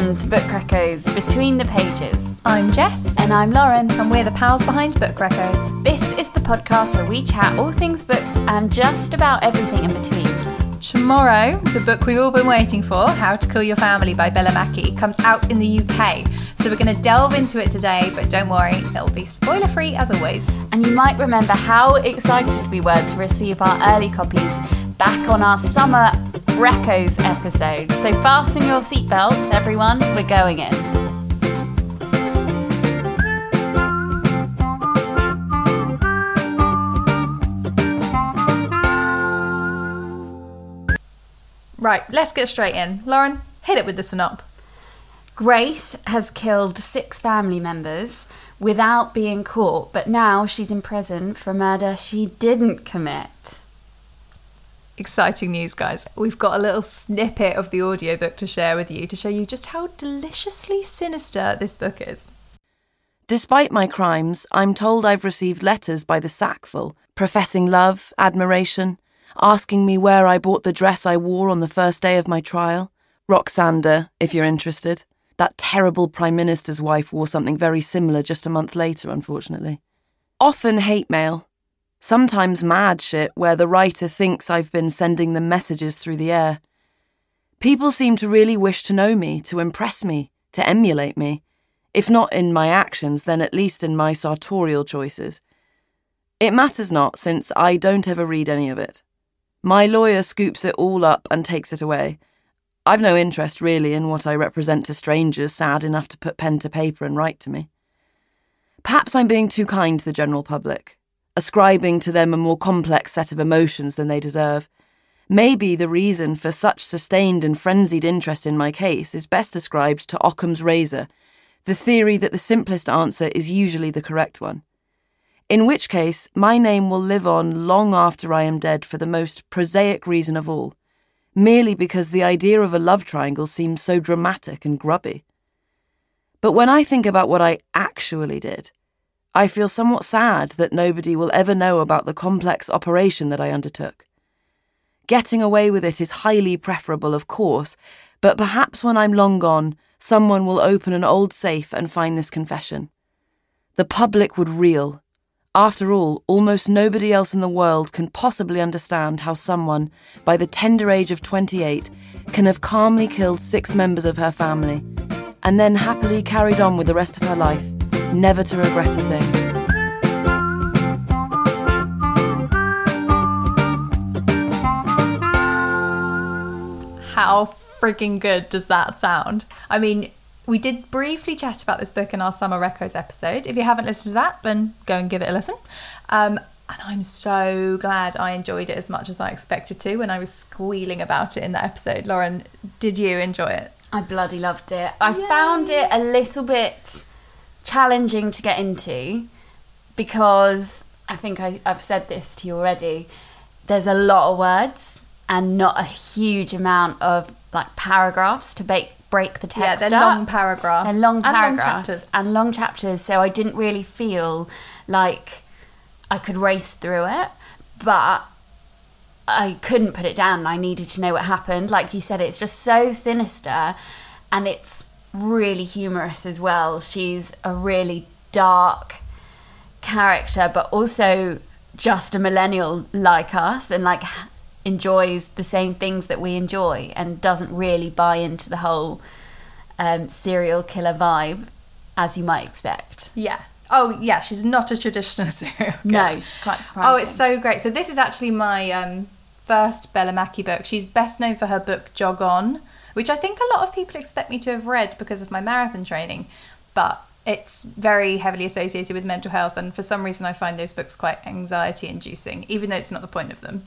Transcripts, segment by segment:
Welcome to Book Reccos Between the Pages. I'm Jess. And I'm Lauren. And we're the pals behind Book Reccos. This is the podcast where we chat all things books and just about everything in between. Tomorrow, the book we've all been waiting for, How to Kill Your Family by Bella Mackie, comes out in the UK. So we're going to delve into it today, but don't worry, it'll be spoiler free as always. And you might remember how excited we were to receive our early copies back on our summer Reccos episode. So fasten your seatbelts, everyone, we're going in. Right, let's get straight in. Lauren, hit it with the synop. Grace has killed six family members without being caught, but now she's in prison for murder she didn't commit. Exciting news, guys. We've got a little snippet of the audiobook to share with you to show you just how deliciously sinister this book is. Despite my crimes, I'm told I've received letters by the sackful, professing love, admiration, asking me where I bought the dress I wore on the first day of my trial. Roksanda, if you're interested. That terrible Prime Minister's wife wore something very similar just a month later, unfortunately. Often hate mail. Sometimes mad shit where the writer thinks I've been sending them messages through the air. People seem to really wish to know me, to impress me, to emulate me. If not in my actions, then at least in my sartorial choices. It matters not, since I don't ever read any of it. My lawyer scoops it all up and takes it away. I've no interest really in what I represent to strangers sad enough to put pen to paper and write to me. Perhaps I'm being too kind to the general public, ascribing to them a more complex set of emotions than they deserve. Maybe the reason for such sustained and frenzied interest in my case is best ascribed to Occam's razor, the theory that the simplest answer is usually the correct one. In which case, my name will live on long after I am dead for the most prosaic reason of all merely because the idea of a love triangle seems so dramatic and grubby. But when I think about what I actually did, I feel somewhat sad that nobody will ever know about the complex operation that I undertook. Getting away with it is highly preferable, of course, but perhaps when I'm long gone, someone will open an old safe and find this confession. The public would reel after all, almost nobody else in the world can possibly understand how someone, by the tender age of 28, can have calmly killed six members of her family, and then happily carried on with the rest of her life, never to regret a thing. How freaking good does that sound? I mean, we did briefly chat about this book in our Summer Reccos episode. If you haven't listened to that, then go and give it a listen. Um, and I'm so glad I enjoyed it as much as I expected to when I was squealing about it in that episode. Lauren, did you enjoy it? I bloody loved it. I Yay. found it a little bit challenging to get into because I think I, I've said this to you already. There's a lot of words and not a huge amount of like paragraphs to make break the text yeah, they're up. long paragraphs. They're long paragraphs and long chapters. and long chapters. So I didn't really feel like I could race through it, but I couldn't put it down. I needed to know what happened. Like you said, it's just so sinister, and it's really humorous as well. She's a really dark character, but also just a millennial like us, and like enjoys the same things that we enjoy and doesn't really buy into the whole um, serial killer vibe as you might expect. Yeah. Oh yeah, she's not a traditional serial killer. No, she's quite surprising. Oh, it's so great. So this is actually my um, first Bella Mackie book. She's best known for her book Jog On, which I think a lot of people expect me to have read because of my marathon training, but it's very heavily associated with mental health and for some reason I find those books quite anxiety inducing, even though it's not the point of them.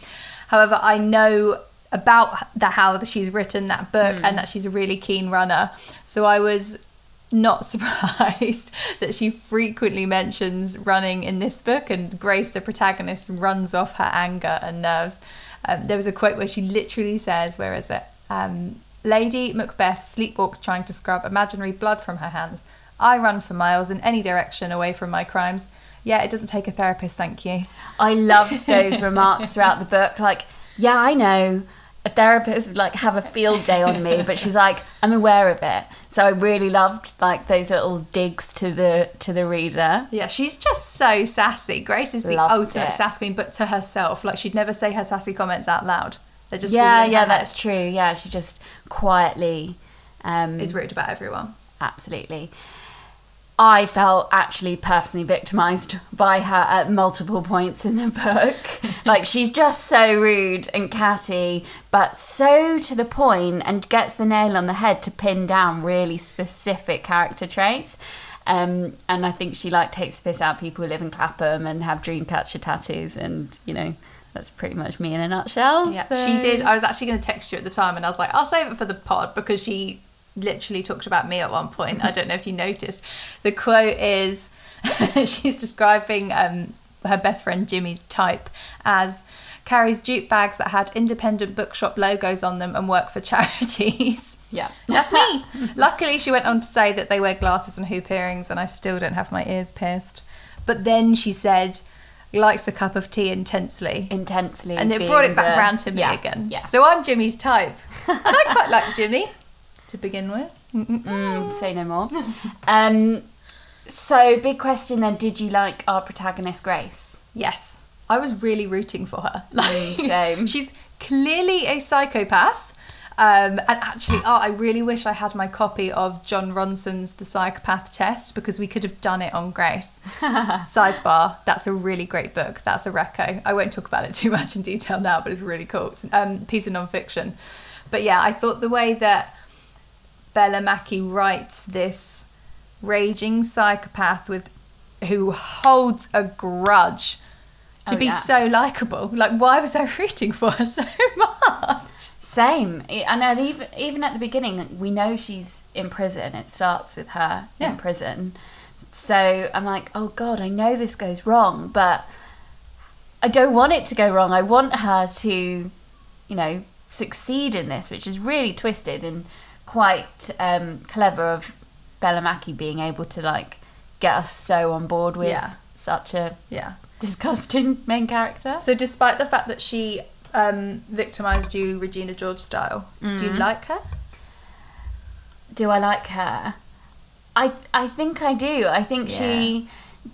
However, I know about the how she's written that book mm. and that she's a really keen runner. So I was not surprised that she frequently mentions running in this book, and Grace, the protagonist, runs off her anger and nerves. Um, there was a quote where she literally says, Where is it? Um, Lady Macbeth sleepwalks trying to scrub imaginary blood from her hands. I run for miles in any direction away from my crimes yeah, it doesn't take a therapist, thank you. I loved those remarks throughout the book. Like, yeah, I know. a therapist would like have a field day on me, but she's like, I'm aware of it. So I really loved like those little digs to the to the reader. Yeah, she's just so sassy. Grace is the Loved ultimate it. sass queen, but to herself. Like she'd never say her sassy comments out loud. They're just yeah, yeah, head. that's true. Yeah, she just quietly um is rude about everyone. absolutely. I felt actually personally victimized by her at multiple points in the book. like she's just so rude and catty, but so to the point and gets the nail on the head to pin down really specific character traits. Um, and I think she like takes the piss out of people who live in Clapham and have dreamcatcher tattoos, and you know that's pretty much me in a nutshell. Yeah, so- she did. I was actually going to text you at the time, and I was like, I'll save it for the pod because she literally talked about me at one point. I don't know if you noticed. The quote is she's describing um, her best friend Jimmy's type as carries jute bags that had independent bookshop logos on them and work for charities. Yeah, That's me. Luckily, she went on to say that they wear glasses and hoop earrings, and I still don't have my ears pierced. But then she said, likes a cup of tea intensely. intensely, And they brought it back the- round to me yeah, again. Yeah. So I'm Jimmy's type. and I quite like Jimmy to begin with. Mm, say no more. um, so big question then: Did you like our protagonist Grace? Yes. I was really rooting for her. Like, same. she's clearly a psychopath. Um, and actually, oh, I really wish I had my copy of Jon Ronson's The Psychopath Test because we could have done it on Grace. Sidebar, that's a really great book. That's a reco. I won't talk about it too much in detail now, but it's really cool. It's a um, piece of non-fiction. But yeah, I thought the way that Bella Mackie writes this raging psychopath with who holds a grudge to Oh, be yeah. so likable. Like, why was I rooting for her so much? Same, and even even at the beginning, we know she's in prison. It starts with her Yeah. in prison. So I'm like, oh god, I know this goes wrong, but I don't want it to go wrong. I want her to, you know, succeed in this, which is really twisted and quite um, clever of Bella Mackie being able to like get us so on board with Yeah. such a Yeah. disgusting main character. So, despite the fact that she um, victimized you, Regina George style, do Mm. you like her? do I like her? I I think I do. I think she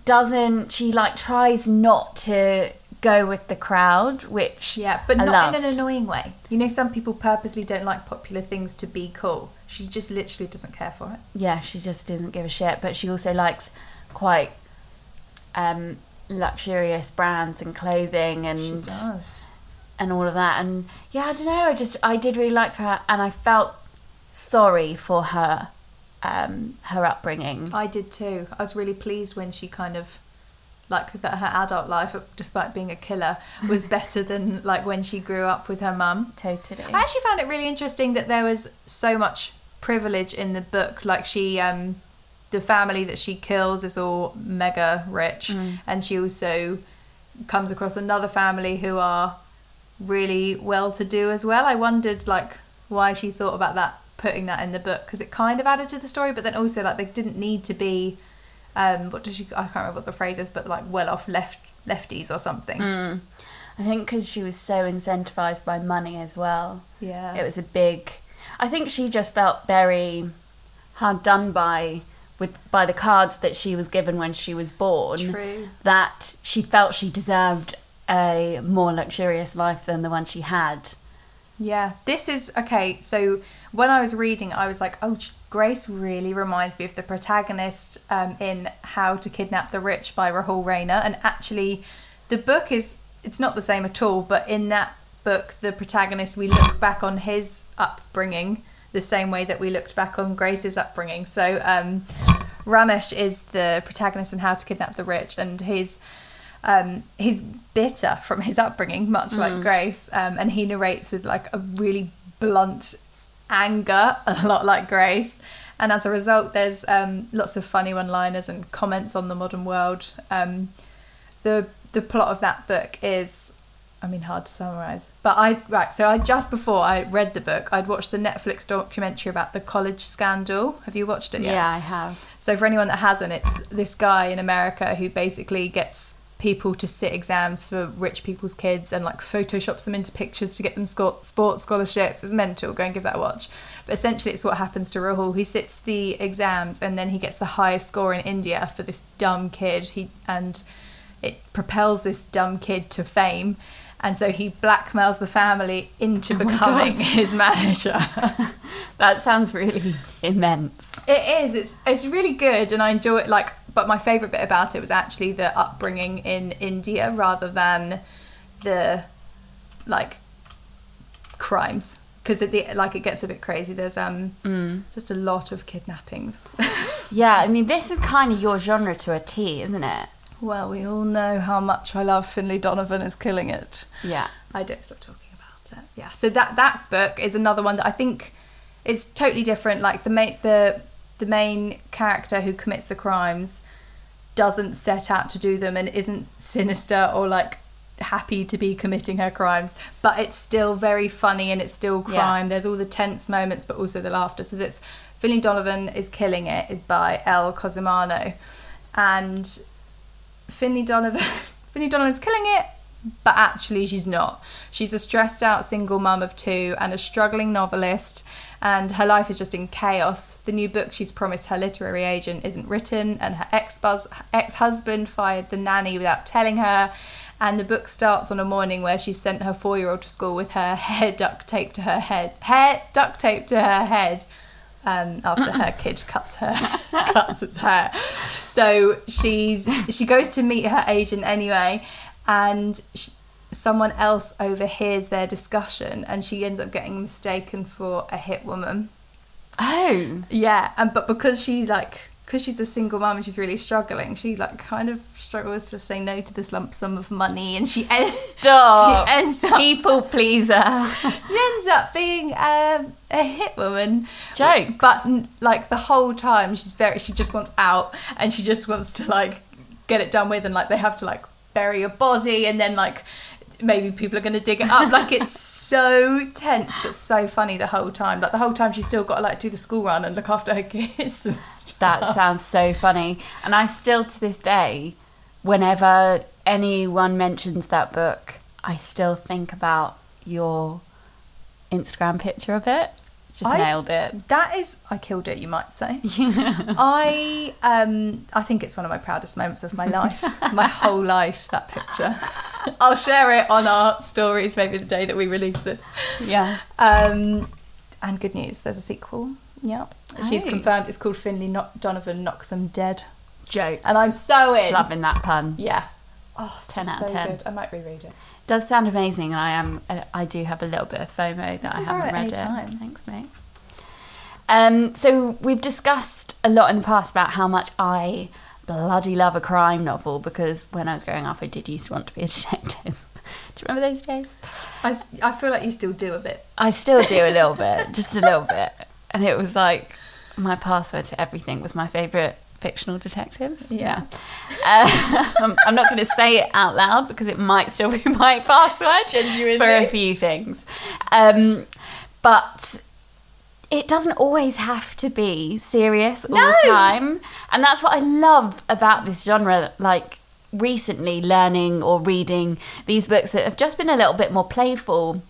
doesn't. She like tries not to go with the crowd, which Yeah, but I not in an annoying way. You know, some people purposely don't like popular things to be cool. She just literally doesn't care for it. Yeah, she just doesn't give a shit. But she also likes quite um, luxurious brands and clothing and does. And all of that. And yeah, I don't know. I just I did really like her, and I felt sorry for her, um, her upbringing. I did too. I was really pleased when she kind of like that her adult life, despite being a killer, was better than like when she grew up with her mum. Totally. I actually found it really interesting that there was so much privilege in the book. Like she, um, the family that she kills is all mega rich, and she also comes across another family who are really well to do as well. I wondered like why she thought about that, putting that in the book because it kind of added to the story, but then also like they didn't need to be. Um, what does she? I can't remember what the phrase is, but like well off left lefties or something. Mm. I think because she was so incentivized by money as well. Yeah, It was a big. I think she just felt very hard done by with by the cards that she was given when she was born. True. That she felt she deserved a more luxurious life than the one she had. Yeah, this is okay. So when I was reading, I was like, oh, Grace really reminds me of the protagonist um, in How to Kidnap the Rich by Rahul Raina. And actually, the book is, it's not the same at all, but in that book, the protagonist, we look back on his upbringing the same way that we looked back on Grace's upbringing. So um, Ramesh is the protagonist in How to Kidnap the Rich, and he's um, he's bitter from his upbringing, much like Grace, um, and he narrates with like a really blunt anger, a lot like Grace. And as a result, there's um, lots of funny one-liners and comments on the modern world. Um, the the plot of that book is, I mean, hard to summarize. But I right, so I just before I read the book, I'd watched the Netflix documentary about the college scandal. Have you watched it yet? Yeah, I have. So for anyone that hasn't, it's this guy in America who basically gets people to sit exams for rich people's kids and like photoshops them into pictures to get them sports scholarships. It's mental. Go and give that a watch. But essentially, it's what happens to Rahul. He sits the exams and then he gets the highest score in India for this dumb kid. He and it propels this dumb kid to fame. And so he blackmails the family into oh becoming God. his manager. That sounds really immense. It is. It's it's really good, and I enjoy it. Like, but my favorite bit about it was actually the upbringing in India rather than the like crimes because it the, like it gets a bit crazy. There's um just a lot of kidnappings. Yeah, I mean, this is kind of your genre to a T, isn't it? well, we all know how much I love Finlay Donovan is killing it. Yeah. I don't stop talking about it. Yeah. So that that book is another one that I think it's totally different. Like the main the the main character who commits the crimes doesn't set out to do them and isn't sinister or like happy to be committing her crimes. But it's still very funny and it's still Yeah. crime. There's all the tense moments but also the laughter. So that's Finlay Donovan is killing it is by Elle Cosimano and Finlay Donovan Finlay Donovan's killing it but actually she's not. She's a stressed out single mum of two and a struggling novelist, and her life is just in chaos. The new book she's promised her literary agent isn't written, and her ex husband fired the nanny without telling her. And the book starts on a morning where she sent her four year old to school with her hair duct taped to her head, hair duct taped to her head. Um, after her kid cuts her cuts its hair, so she's she goes to meet her agent anyway, and sh someone else overhears their discussion, and she ends up getting mistaken for a hit woman. Oh. Yeah, and but because she like because she's a single mum and she's really struggling, she like kind of struggles to say no to this lump sum of money, and she en- she ends up People pleaser. she ends up being um, a hit woman. Jokes. But like the whole time, she's very. She just wants out, and she just wants to like get it done with, and like they have to like bury a body, and then like maybe people are going to dig it up. like it's so tense, but so funny the whole time. Like the whole time, she's still got to like do the school run and look after her kids. That sounds so funny. And I still, to this day, whenever anyone mentions that book, I still think about your Instagram picture of it. Just I- nailed it. That is, I killed it. You might say. I um, I think it's one of my proudest moments of my life, my whole life. That picture. I'll share it on our stories maybe the day that we release this. Yeah. Um, and good news, there's a sequel. Yeah, she's Oh. confirmed. It's called Finlay Knock- Donovan knocks them dead, Jokes. and I'm so in. loving that pun. Yeah. Oh, it's 10 out of so 10. good. I might reread it. Does sound amazing, and I am. I do have a little bit of FOMO that I haven't it read it. Thanks, mate. Um, so we've discussed a lot in the past about how much I bloody love a crime novel because when I was growing up, I did used to want to be a detective. do you remember those days? I feel like you still do a bit. I still do a little bit, just a little bit, and it was like my password to everything was my favourite fictional detective. Yeah. Uh, I'm, I'm not going to say it out loud because it might still be my password Genuinely. for a few things. Um, but it doesn't always have to be serious all No. the time. And that's what I love about this genre. Like recently learning or reading these books that have just been a little bit more playful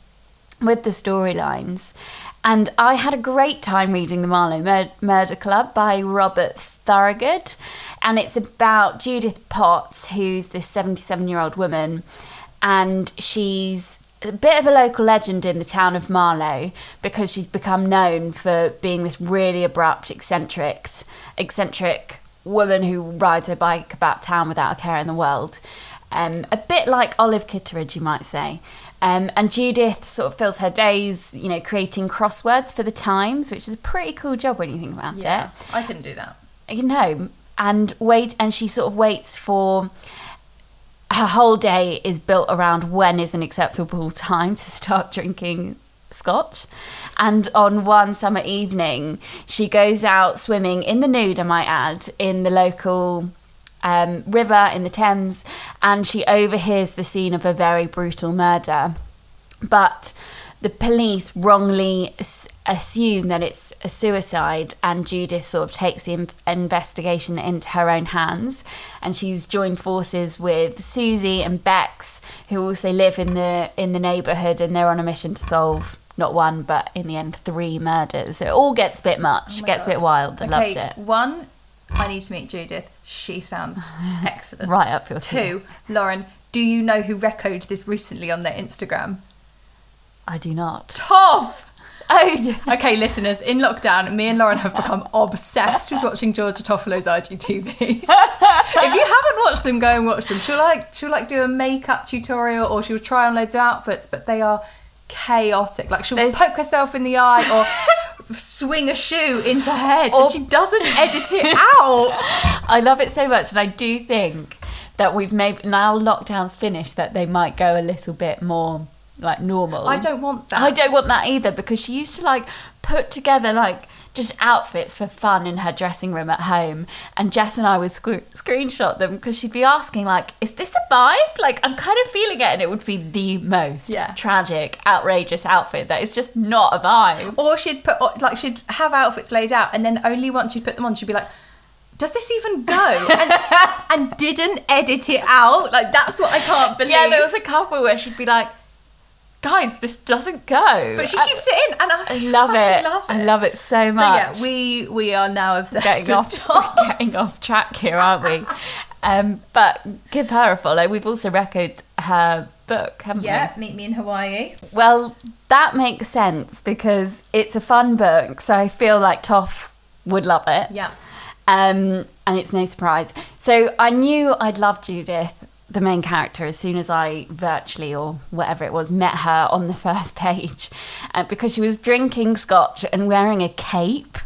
with the storylines. And I had a great time reading The Marlow Mur- Murder Club by Robert Thorogood. And it's about Judith Potts, who's this 77 year old woman. And she's a bit of a local legend in the town of Marlow because she's become known for being this really abrupt, eccentric, eccentric woman who rides her bike about town without a care in the world. Um, a bit like Olive Kitteridge, you might say. Um, and Judith sort of fills her days, you know, creating crosswords for the Times, which is a pretty cool job when you think about it. Yeah, I couldn't do that. You know, and wait, and she sort of waits for her whole day is built around when is an acceptable time to start drinking scotch. And on one summer evening, she goes out swimming in the nude, I might add, in the local um, river in the Thames, and she overhears the scene of a very brutal murder. But the police wrongly assume that it's a suicide, and Judith sort of takes the investigation into her own hands. And she's joined forces with Susie and Bex, who also live in the in the neighbourhood, and they're on a mission to solve not one, but in the end, three murders. So it all gets a bit much, Oh gets a bit wild. I okay, loved it. One, I need to meet Judith. She sounds excellent. Right up your Two, Lauren, do you know who recorded this recently on their Instagram? I do not. Toff! Oh. Okay, listeners, in lockdown, me and Lauren have become obsessed with watching Georgia Toffolo's IGTVs. if you haven't watched them, go and watch them. She'll like she'll like do a makeup tutorial or she'll try on loads of outfits, but they are chaotic. Like she'll There's- poke herself in the eye or swing a shoe into her head, Or- and she doesn't edit it out. I love it so much, and I do think that we've made now lockdown's finished that they might go a little bit more like normal. I don't want that. I don't want that either because she used to like put together like just outfits for fun in her dressing room at home, and Jess and I would sc- screenshot them because she'd be asking like, "Is this a vibe?" Like I'm kind of feeling it, and it would be the most Yeah. tragic, outrageous outfit that is just not a vibe. Or she'd put like she'd have outfits laid out, and then only once she'd put them on, she'd be like, "Does this even go?" And, and didn't edit it out. Like that's what I can't believe. Yeah, there was a couple where she'd be like, "Guys, this doesn't go," but she And- keeps it in, and I, I love it. Love it. I love it so much. So yeah, we we are now obsessed getting with off Tom. getting off track here, aren't we? Um, but give her a follow. We've also recorded her book, haven't we? Yeah, meet me in Hawaii. Well, that makes sense because it's a fun book, so I feel like Toff would love it. Yeah. Um, and it's no surprise. So I knew I'd love Judith, the main character, as soon as I virtually or whatever it was met her on the first page, uh, because she was drinking scotch and wearing a cape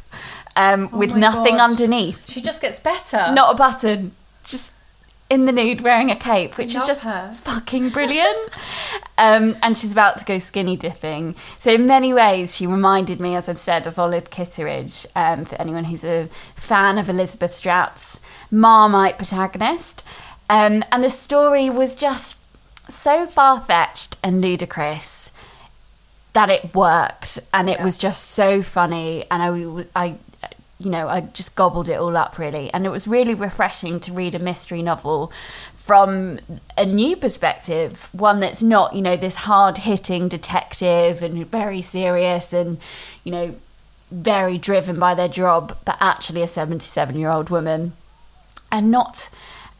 um, with Oh my nothing God. underneath, She just gets better. not a button, just in the nude wearing a cape, which is just her. fucking brilliant. um, and she's about to go skinny dipping. So in many ways, she reminded me, as I've said, of Olive Kitteridge. Um, for anyone who's a fan of Elizabeth Strout's Marmite protagonist, um, and the story was just so far fetched and ludicrous that it worked and it Yeah. was just so funny and I, I you know I just gobbled it all up really and it was really refreshing to read a mystery novel from a new perspective one that's not you know this hard hitting detective and very serious and you know very driven by their job but actually a 77 year old woman and not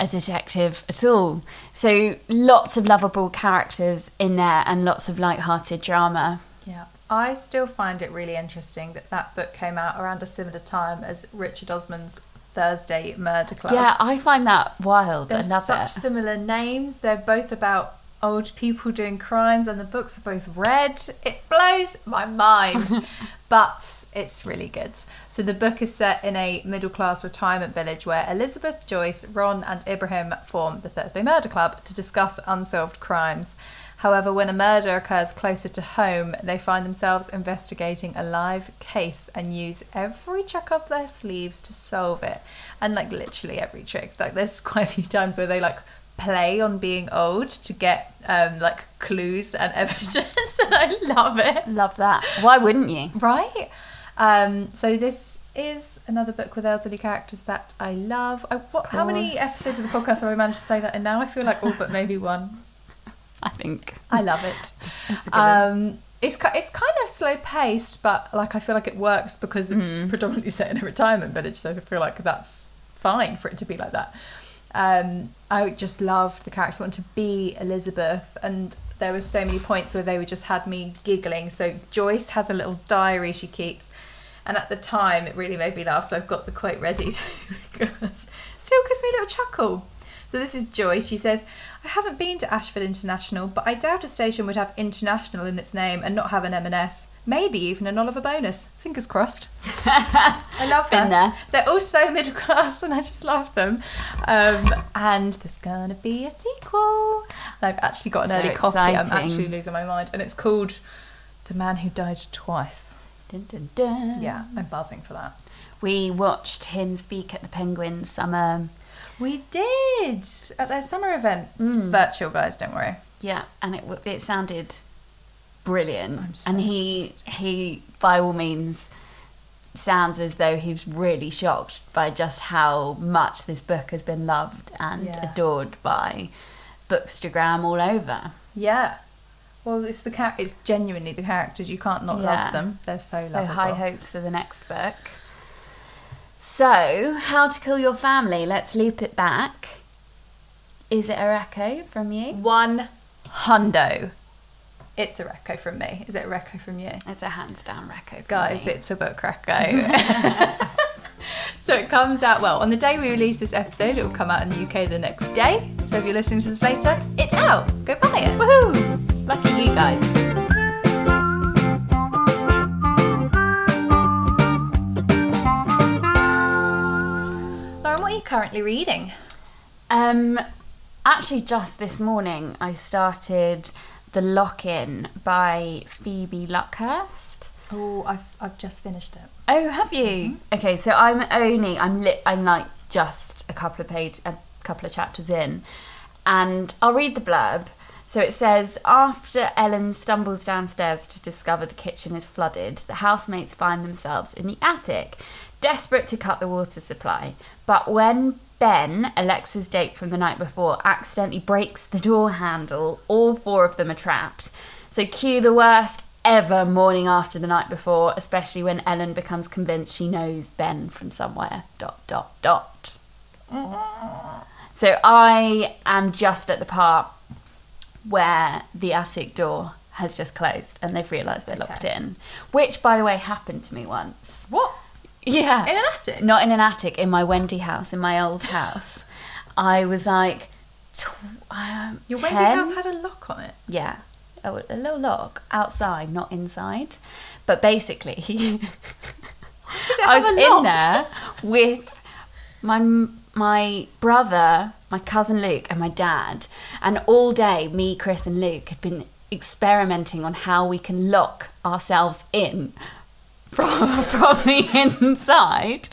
a detective at all. So lots of lovable characters in there and lots of light-hearted drama. Yeah. I still find it really interesting that that book came out around a similar time as Richard Osman's Thursday Murder Club. Yeah, I find that wild. They're such it. similar names. They're both about old people doing crimes, and the books are both red. It blows my mind, but it's really good. So the book is set in a middle-class retirement village where Elizabeth, Joyce, Ron, and Ibrahim form the Thursday Murder Club to discuss unsolved crimes. However, when a murder occurs closer to home, they find themselves investigating a live case and use every trick up their sleeves to solve it. And like literally every trick. Like there's quite a few times where they like play on being old to get um, like clues and evidence, and I love it. Love that. Why wouldn't you? Right? Um, so this is another book with elderly characters that I love. I, what, how many episodes of the podcast have I managed to say that And now? I feel like all but maybe one. I think. I love it. It's a good one. Um, it's it's kind of slow paced, but like I feel like it works because it's Mm. predominantly set in a retirement village. So I feel like that's fine for it to be like that. Um, I just loved the characters wanted to be Elizabeth, and there were so many points where they were just had me giggling. So Joyce has a little diary she keeps, and at the time it really made me laugh. So I've got the quote ready to because it still gives me a little chuckle. So this is Joyce. She says, I haven't been to Ashford International, but I doubt a station would have international in its name and not have an M&S. Maybe even an Oliver bonus. Fingers crossed. I love them. there. They're all so middle class and I just love them. Um, and there's going to be a sequel. And I've actually got an So early copy. I'm actually losing my mind. And it's called The Man Who Died Twice. Dun, dun, dun. Yeah, I'm buzzing for that. We watched him speak at the Penguin Summer. We did at their summer event. Mm. Virtual, guys, don't worry. Yeah, and it it sounded brilliant, so and he he by all means sounds as though he's really shocked by just how much this book has been loved and Yeah. adored by Bookstagram all over. Yeah. Well, it's the it's genuinely the characters. You can't not Yeah. love them. They're so, So lovable. high hopes for the next book. So, How to Kill Your Family. Let's loop it back. Is it a reco from you? One hundo. It's a reco from me. Is it a reco from you? It's a hands down reco from Guys, me. it's a book reco. so it comes out, well, on the day we release this episode, it will come out in the UK the next day. So if you're listening to this later, it's out. Go buy it. Woohoo! Lucky you guys. Currently reading? Um, actually, just this morning, I started The Lock In by Phoebe Luckhurst. Oh, I've, I've just finished it. Oh, have you? Okay, so I'm only I'm lit. I'm like just a couple of page, a couple of chapters in, and I'll read the blurb. So it says after Ellen stumbles downstairs to discover the kitchen is flooded, the housemates find themselves in the attic, desperate to cut the water supply. But when Ben, Alexa's date from the night before, accidentally breaks the door handle, all four of them are trapped. So cue the worst ever morning after the night before, especially when Ellen becomes convinced she knows Ben from somewhere. Dot dot dot. So I am just at the part where the attic door has just closed and they've realised they're locked in. Which, by the way, happened to me once. What? Yeah. In an attic? Not in an attic, in my Wendy house, in my old house. I was like, tw- um, Your 10? Wendy house had a lock on it. Yeah, a, a little lock outside, not inside. But basically, I was in there with my my brother, my cousin Luke, and my dad, and all day, me, Chris, and Luke had been experimenting on how we can lock ourselves in from, from the inside.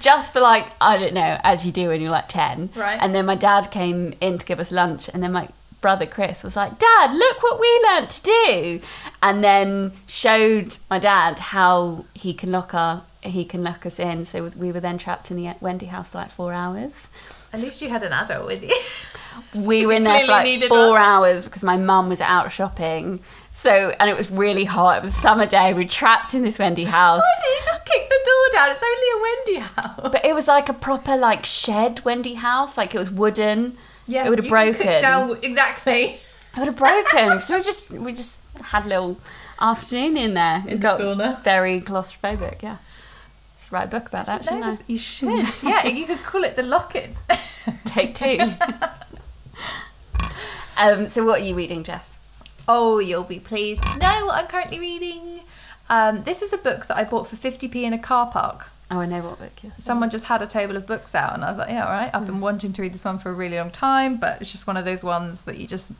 Just for like, I don't know, as you do when you're like 10. Right. And then my dad came in to give us lunch, and then my brother Chris was like, Dad, look what we learnt to do. And then showed my dad how he can lock our. He can lock us in, so we were then trapped in the Wendy house for like four hours. At least you had an adult with you. We were in there for like four one. hours because my mum was out shopping. So, and it was really hot. It was a summer day. We were trapped in this Wendy house. Why did you just kick the door down? It's only a Wendy house. But it was like a proper like shed Wendy house. Like it was wooden. yeah, it would have broken. down exactly. It would have broken. so we just we just had a little afternoon in there. In It the got sauna. Very claustrophobic. Yeah. Just write a book about that, shouldn't I? you should. yeah, you could call it the lock-in. Take two. um. So what are you reading, Jess? Oh, you'll be pleased to know what I'm currently reading. Um, this is a book that I bought for 50p in a car park. Oh, I know what book you're. Someone just had a table of books out, and I was like, yeah, all right. I've been wanting to read this one for a really long time, but it's just one of those ones that you just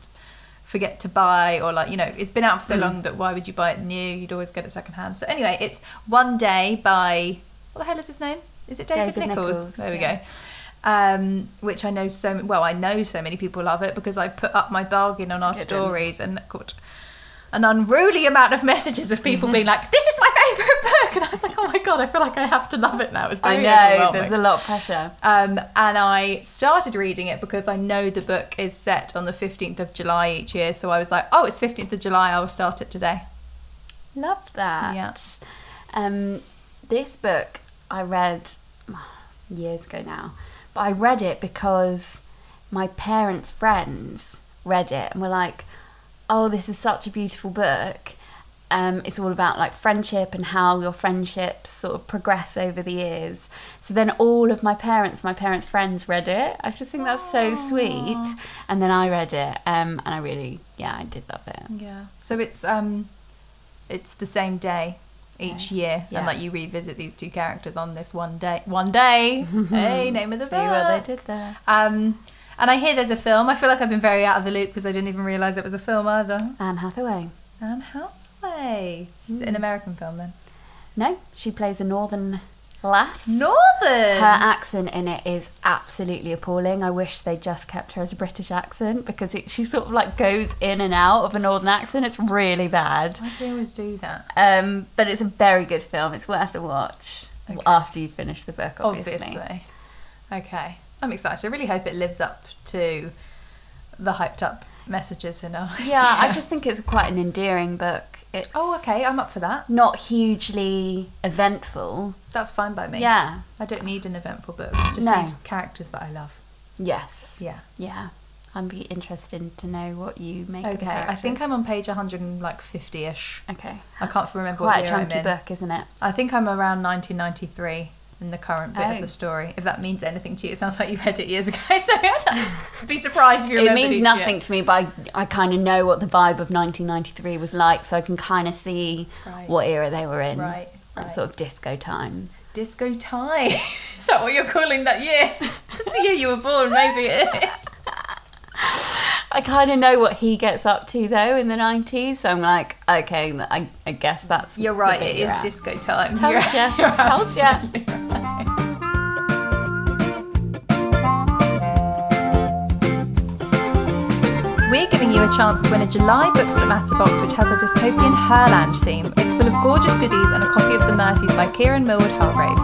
forget to buy, or like, you know, it's been out for so long that why would you buy it new? You'd always get it secondhand. So, anyway, it's One Day by, what the hell is his name? Is it David, David Nicholls? Nicholls, There we yeah. go. Um, which I know so well. I know so many people love it because I put up my bargain on It's our one. stories and got an unruly amount of messages of people being like, "This is my favourite book," and I was like, "Oh my god, I feel like I have to love it now." It's I very know. There's a lot of pressure. Um, and I started reading it because I know the book is set on the 15th of July each year. So I was like, oh, it's 15th of July, I will start it today. Love that. Yeah. Um, this book I read years ago now, but I read it because my parents' friends read it and were like, "Oh, this is such a beautiful book." Um, it's all about like friendship and how your friendships sort of progress over the years. So then all of my parents, my parents' friends read it. I just think that's so sweet. And then I read it, um, and I really, yeah, I did love it. Yeah. So it's um, it's the same day each year, Yeah. and like you revisit these two characters on this one day. One day. hey, name of the See what they did there. Um, and I hear there's a film. I feel like I've been very out of the loop because I didn't even realise it was a film either. Anne Hathaway. Anne Hathaway. Is it an American film then? No, she plays a northern lass. Northern. Her accent in it is absolutely appalling. I wish they just kept her as a British accent because it, she sort of like goes in and out of a northern accent. It's really bad. Why do they always do that? Um, but it's a very good film. It's worth a watch Okay. after you finish the book, obviously. Obviously. Okay. I'm excited. I really hope it lives up to the hyped up messages in our. Yeah, I just think it's quite an endearing book. It's Oh, okay. I'm up for that. not hugely eventful. That's fine by me. Yeah. I don't need an eventful book. I just No. need characters that I love. Yes. Yeah. Yeah. I'd be interested to know what you make Okay. I think. I'm on page 150 ish. Okay. I can't remember It's what quite a chunky book, isn't it? I think I'm around 1993 in the current bit Oh. of the oh. story. If that means anything to you, it sounds like you read it years ago. So I'd be surprised if you It means nothing to me, but I, I kind of know what the vibe of 1993 was like, so I can kind of see Right. what era they were in. Right, That right. sort of disco time. Disco time. is that what you're calling that year? It's the year you were born. Maybe it is. I kind of know what he gets up to though in the 90s, so I'm like, okay, I, I guess that's. You're right. bit It you're is at. disco time. Told You're- ya. you're Told ya. We're giving you a chance to win a July Books That Matter box, which has a dystopian Herland theme. It's full of gorgeous goodies and a copy of The Mercies by Kiran Millwood Hargrave.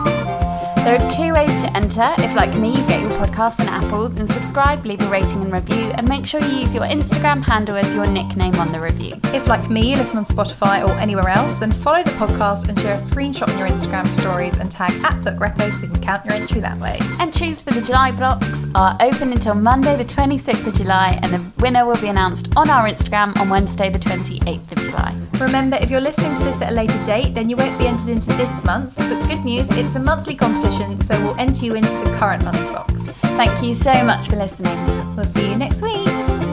There are two ways to enter. If, like me, you get your podcast on Apple, then subscribe, leave a rating and review, and make sure you use your Instagram handle as your nickname on the review. If, like me, you listen on Spotify or anywhere else, then follow the podcast and share a screenshot on your Instagram stories and tag at so we can count your entry that way. Entries for the July blocks are open until Monday, the 26th of July, and the winner will be announced on our Instagram on Wednesday, the 28th of July. Remember, if you're listening to this at a later date, then you won't be entered into this month. But good news, it's a monthly so we'll enter you into the current month's box. Thank you so much for listening. We'll see you next week.